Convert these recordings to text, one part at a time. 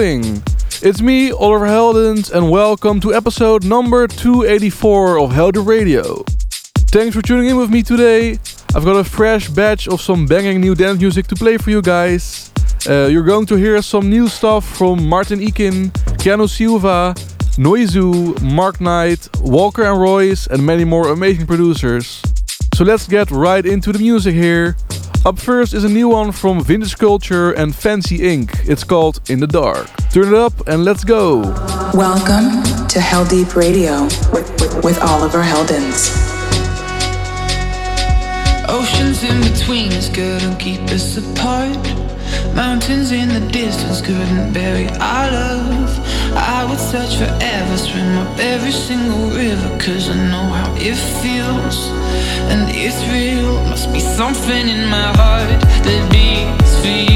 It's me, Oliver Heldens, and welcome to episode number 284 of Heldeep Radio. Thanks for tuning in with me today. I've got a fresh batch of some banging new dance music to play for you guys. Uh, you're going to hear some new stuff from Martin Ikin, Keanu Silva, Noizu, Mark Knight, Walker and Royce, and many more amazing producers. So let's get right into the music here. Up first is a new one from Vintage Culture and Fancy Inc. It's called In the Dark. Turn it up and let's go. Welcome to Heldeep Radio with, with, with Oliver Heldens. Oceans in between us couldn't keep us apart. Mountains in the distance couldn't bury our love. I would search forever, swim up every single river, cause I know how it feels. And it's real, must be something in my heart that beats for you.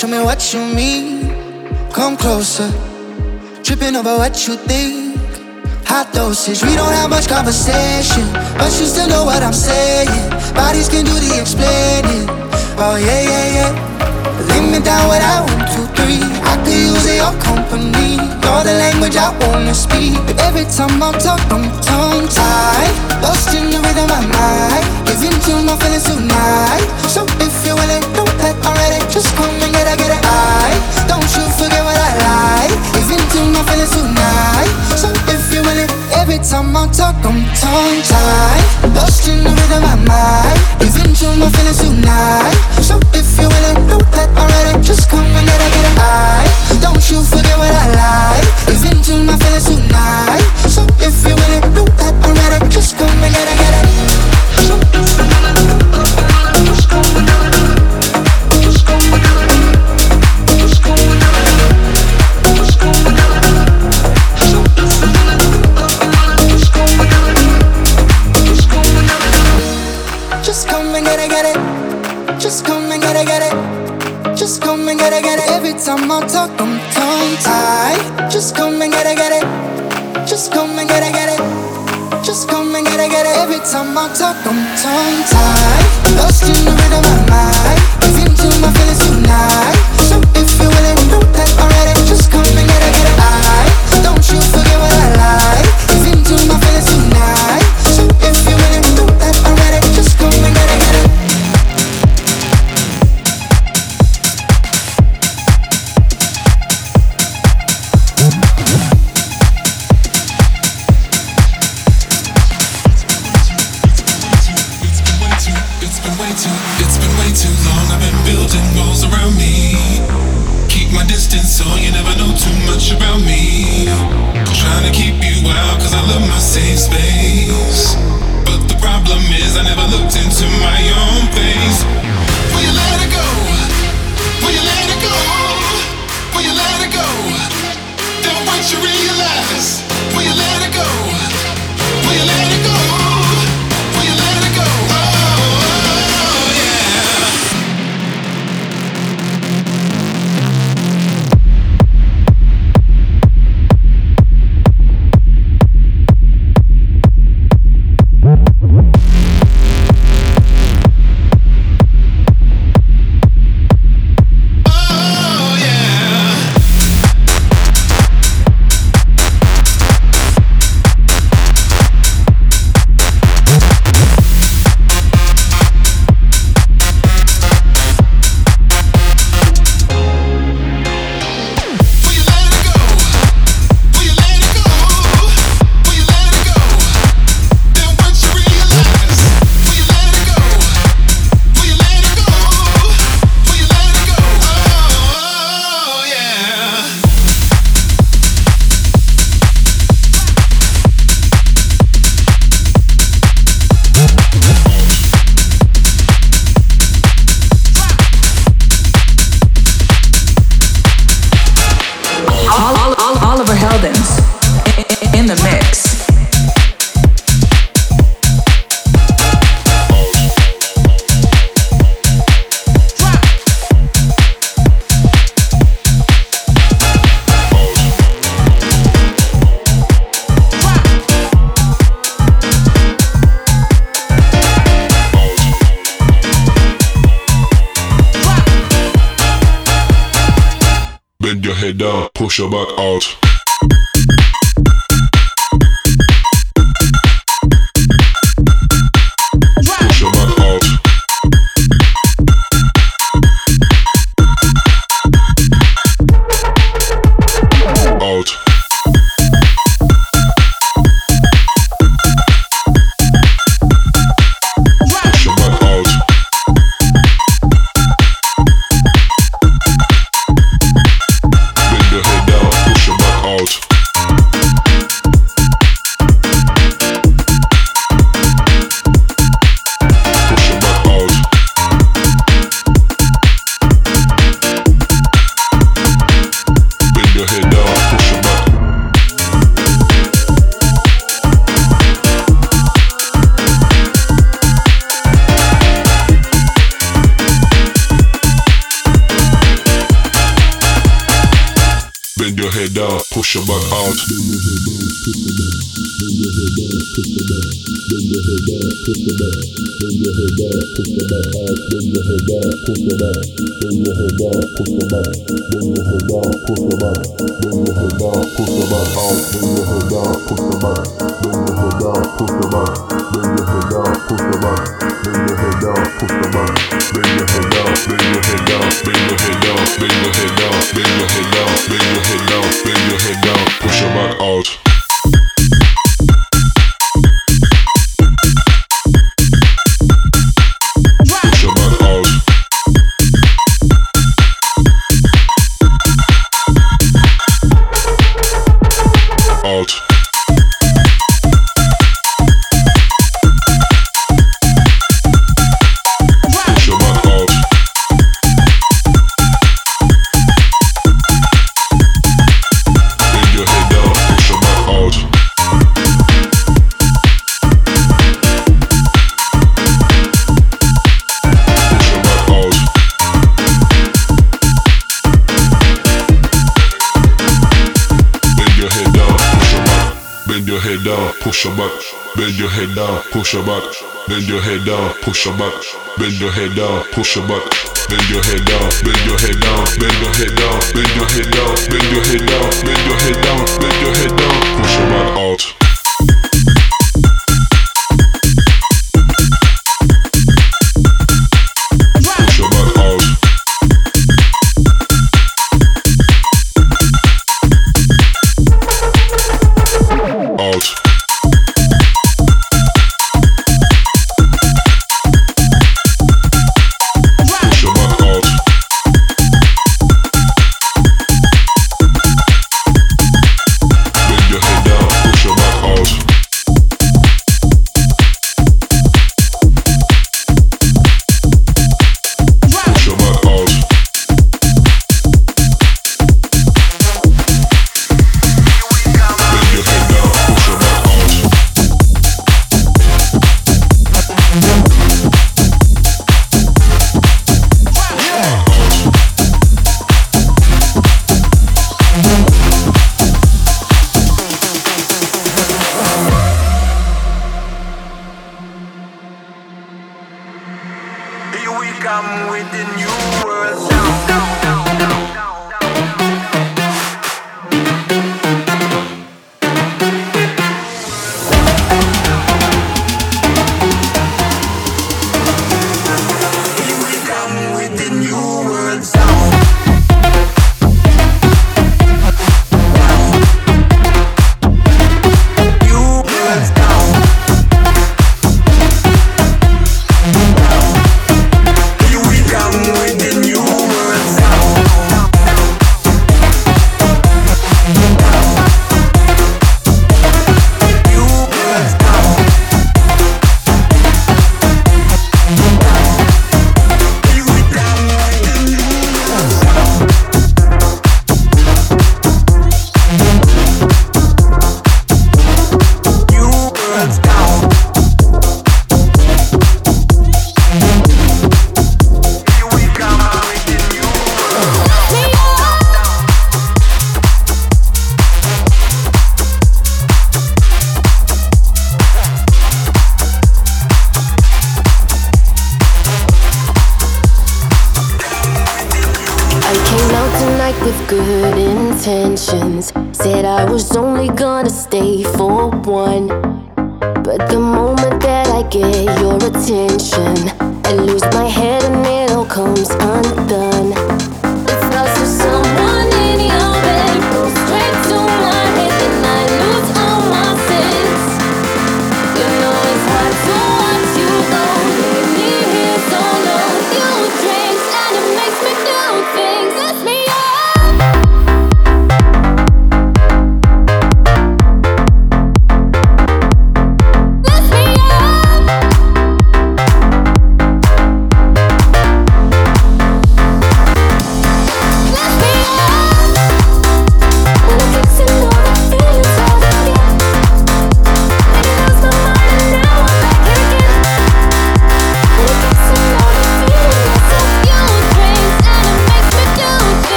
Show me what you mean. Come closer. Tripping over what you think. Hot dosage. We don't have much conversation, but you still know what I'm saying. Bodies can do the explaining. Oh yeah, yeah, yeah. Lay me down with I one, two, three. I could use your company. You're the language I wanna speak. But every time I talk, I'm tongue tied. Lost in the rhythm of my mind. Giving to my feelings tonight. So if you're willing, know that I'm ready. Just come I don't you forget what I like. My feelings tonight. So if willing, every time I talk, I'm tongue tied. Lost in the rhythm of my mind. My feelings tonight. So if willing, know that. Just get it. I don't you forget what I like. My feelings tonight. So if willing, know that. Just get it. I talk, I'm tongue tied. Lost in the rhythm of my my feelings tonight. So if you're willing, know that I'm ready. Just come push your back out. your butt out. Bend your head down, push your butt. Back down, Push your back out. Push your back. Bend your head down, push your back. Bend your head down, push your back. Bend your head down, push your back. Bend your head down, bend your head down, bend your head down, bend your head down, bend your head down, bend your head down, bend your head down, push your back out.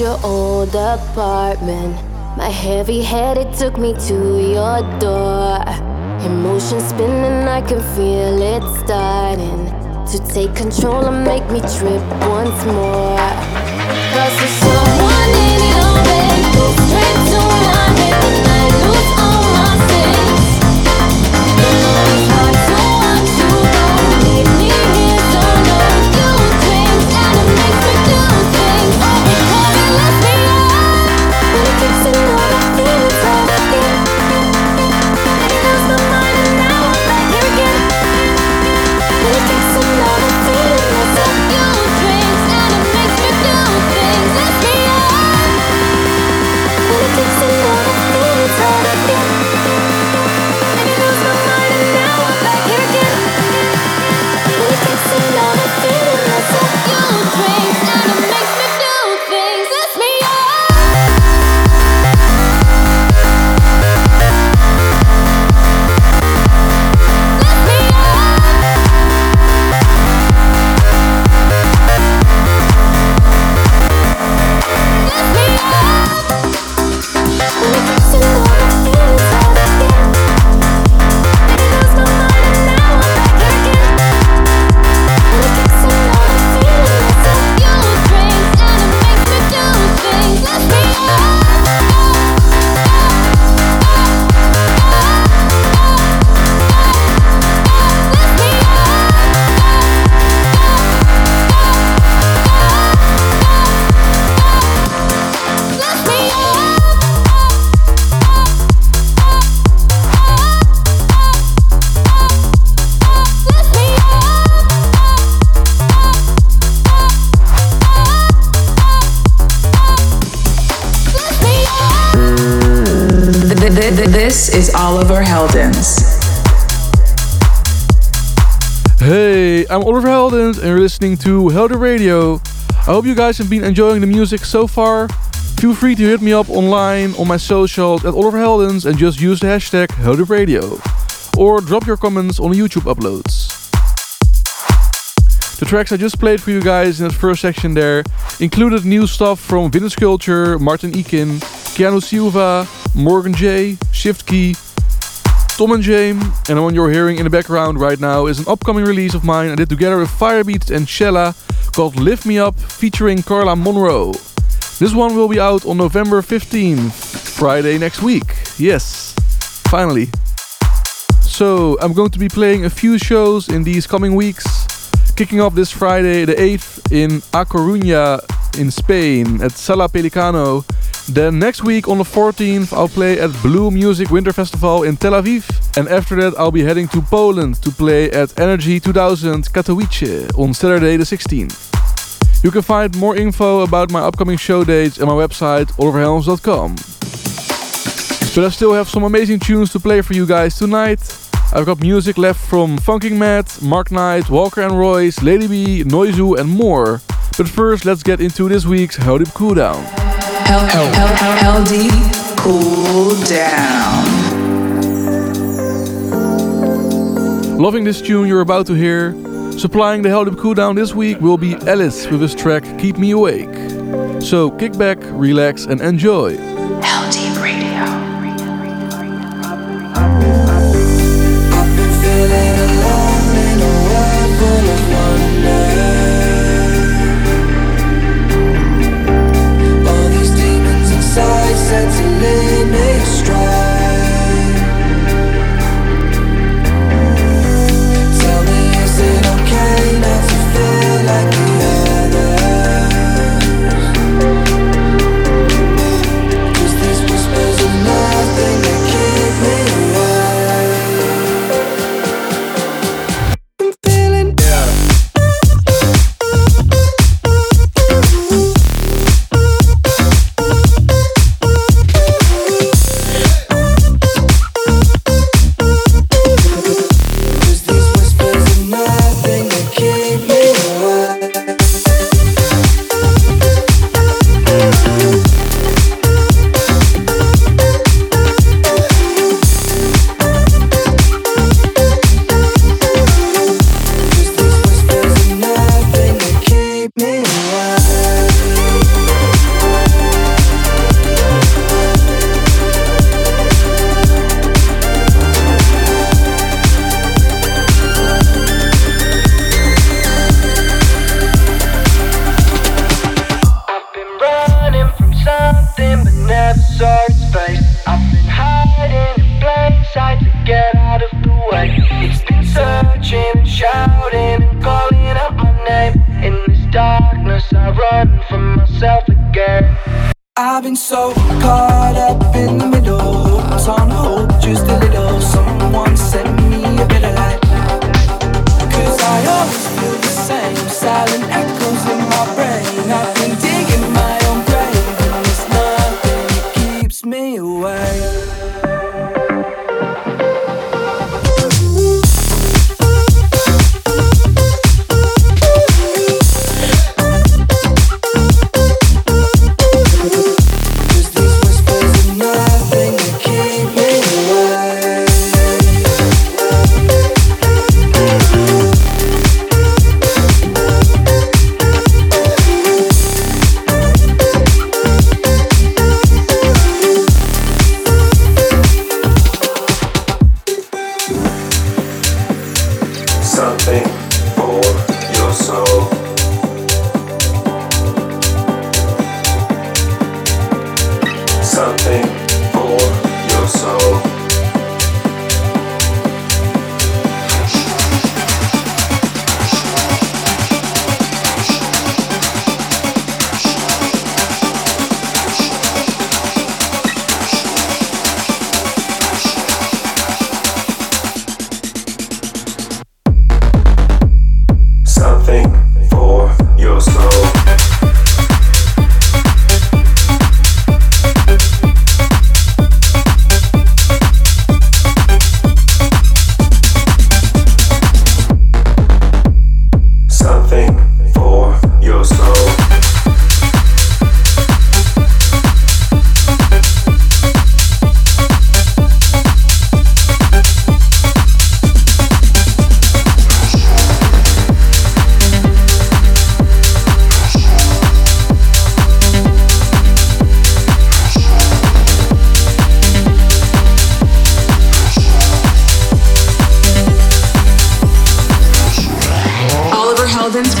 Your old apartment. My heavy head it took me to your door. Emotions spinning, I can feel it starting to take control and make me trip once more. Cause there's someone Oliver Heldens. Hey, I'm Oliver Heldens and you're listening to Heldeep Radio. I hope you guys have been enjoying the music so far. Feel free to hit me up online on my socials at Oliver Heldens and just use the hashtag Heldeep Radio. Or drop your comments on the YouTube uploads. The tracks I just played for you guys in that first section there included new stuff from Vintage Culture, Martin Ikin, Keanu Silva, Morgan J, Shift Key, Tom and James, and the one you're hearing in the background right now is an upcoming release of mine I did together with Firebeatz and Schella called Lift Me Up featuring Carla Monroe. This one will be out on November 15th, Friday next week. Yes, finally. So, I'm going to be playing a few shows in these coming weeks. Kicking off this Friday, the 8th, in A Coruña in Spain at Sala Pelicano. Then next week on the 14th, I'll play at Blue Music Winter Festival in Tel Aviv. And after that, I'll be heading to Poland to play at Energy 2000 Katowice on Saturday the 16th. You can find more info about my upcoming show dates on my website, oliverheldens.com. But I still have some amazing tunes to play for you guys tonight. I've got music left from Funkin Matt, Mark Knight, Walker and Royce, Lady B, Noizu, and more. But first, let's get into this week's Heldeep Cooldown. Cool down. Loving this tune you're about to hear. Supplying the Hell Cool Down this week will be Alice with his track Keep Me Awake. So kick back, relax, and enjoy.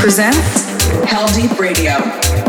Presents Heldeep Radio.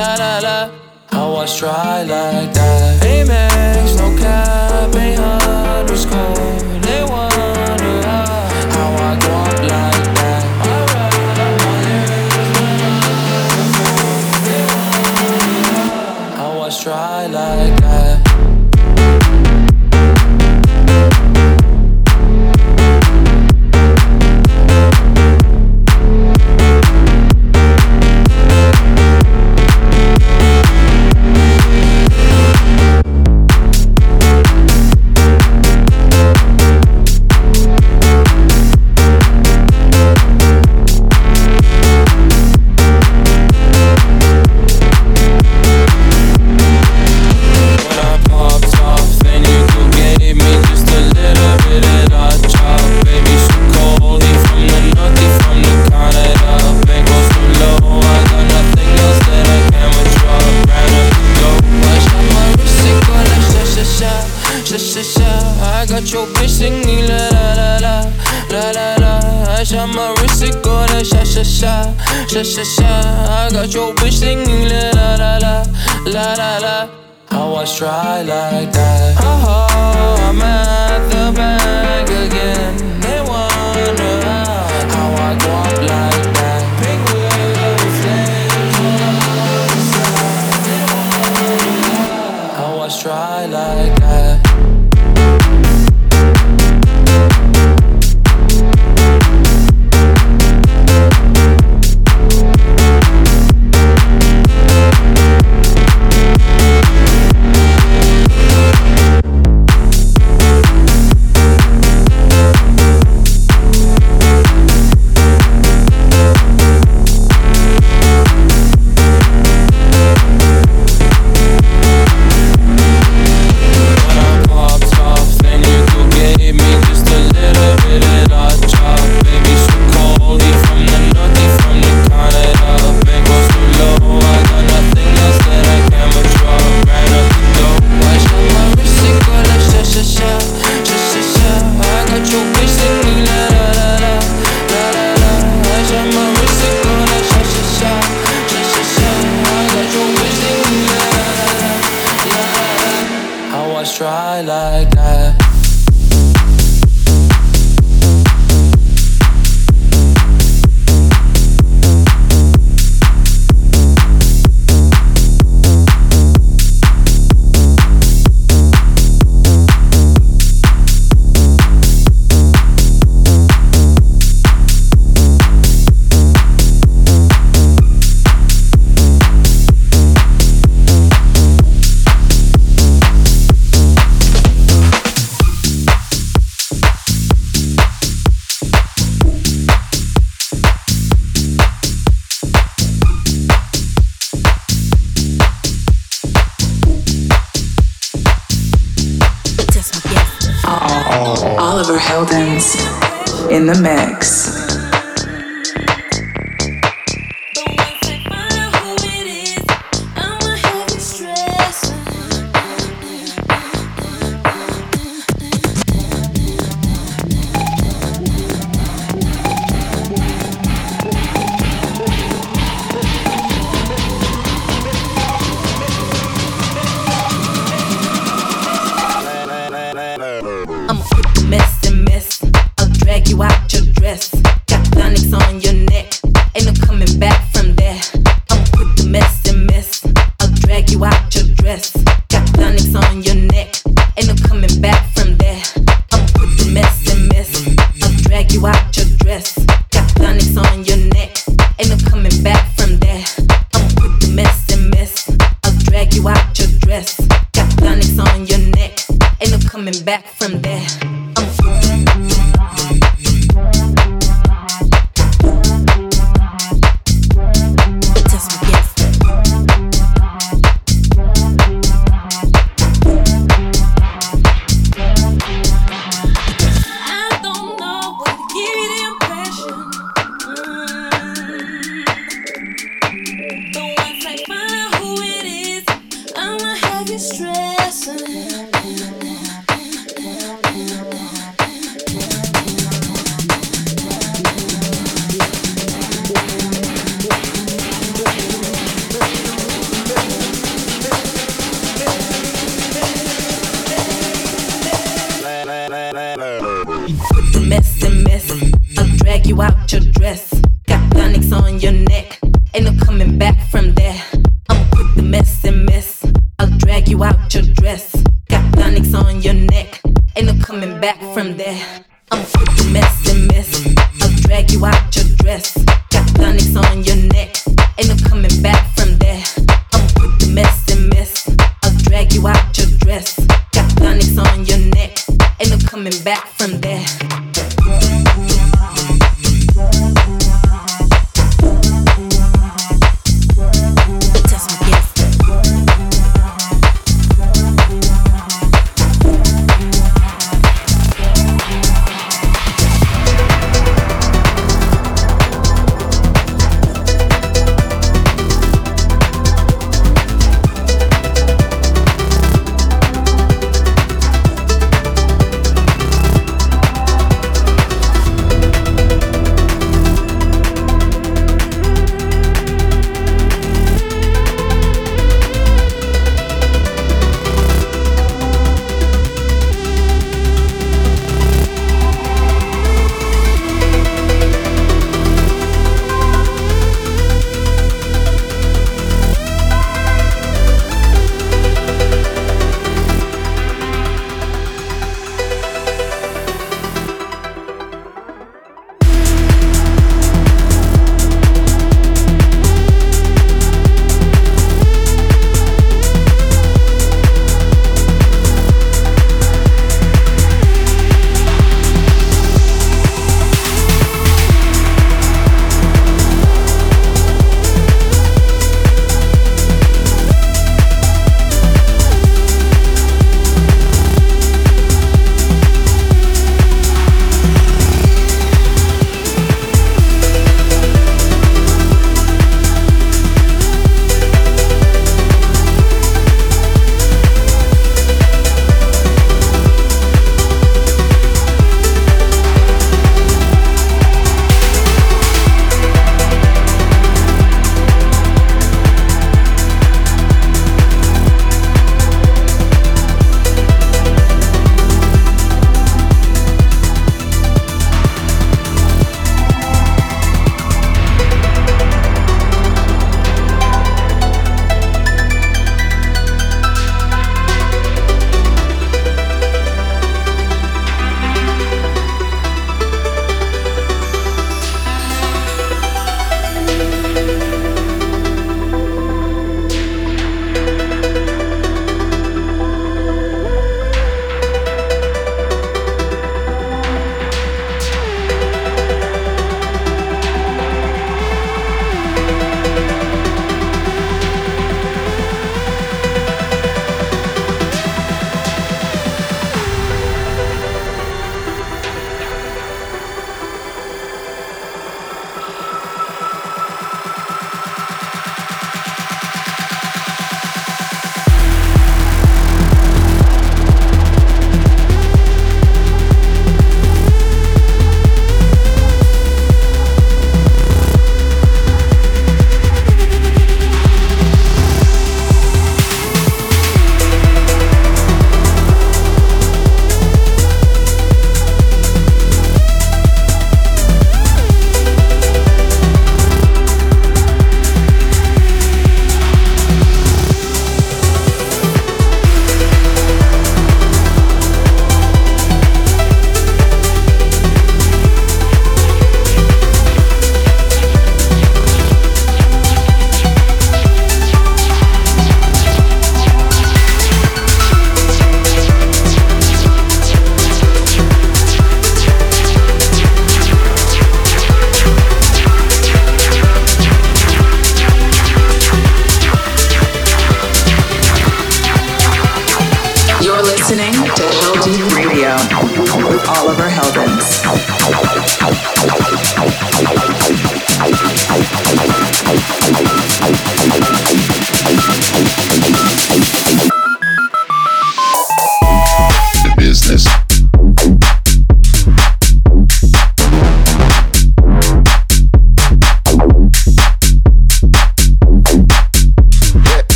la la la. Like that. Amex, no cap, ain't underscore. like that.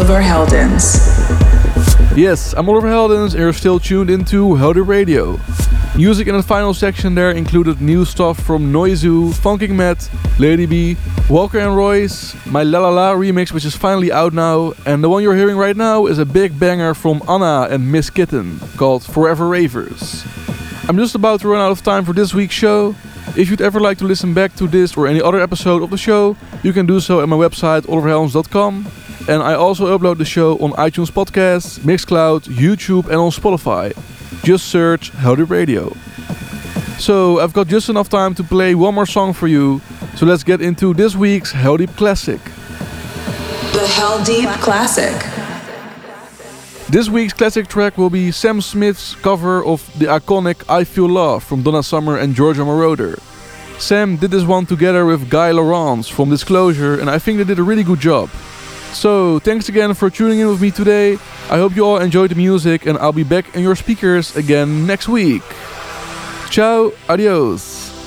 Oliver Heldens. Yes, I'm Oliver Heldens, and you're still tuned into Heldeep Radio. Music in the final section there included new stuff from Noizu, Funkin Matt, Lady B, Walker and Royce, my La La La remix, which is finally out now, and the one you're hearing right now is a big banger from Anna and Miss Kittin called Forever Ravers. I'm just about to run out of time for this week's show. If you'd ever like to listen back to this or any other episode of the show, you can do so at my website oliverheldens.com. And I also upload the show on iTunes Podcasts, Mixcloud, YouTube, and on Spotify. Just search Heldeep Radio. So I've got just enough time to play one more song for you. So let's get into this week's Heldeep Classic. The Heldeep Classic. This week's classic track will be Sam Smith's cover of the iconic I Feel Love from Donna Summer and Giorgio Moroder. Sam did this one together with Guy Lawrence from Disclosure, and I think they did a really good job. So, thanks again for tuning in with me today. I hope you all enjoyed the music, and I'll be back in your speakers again next week. Ciao, adios.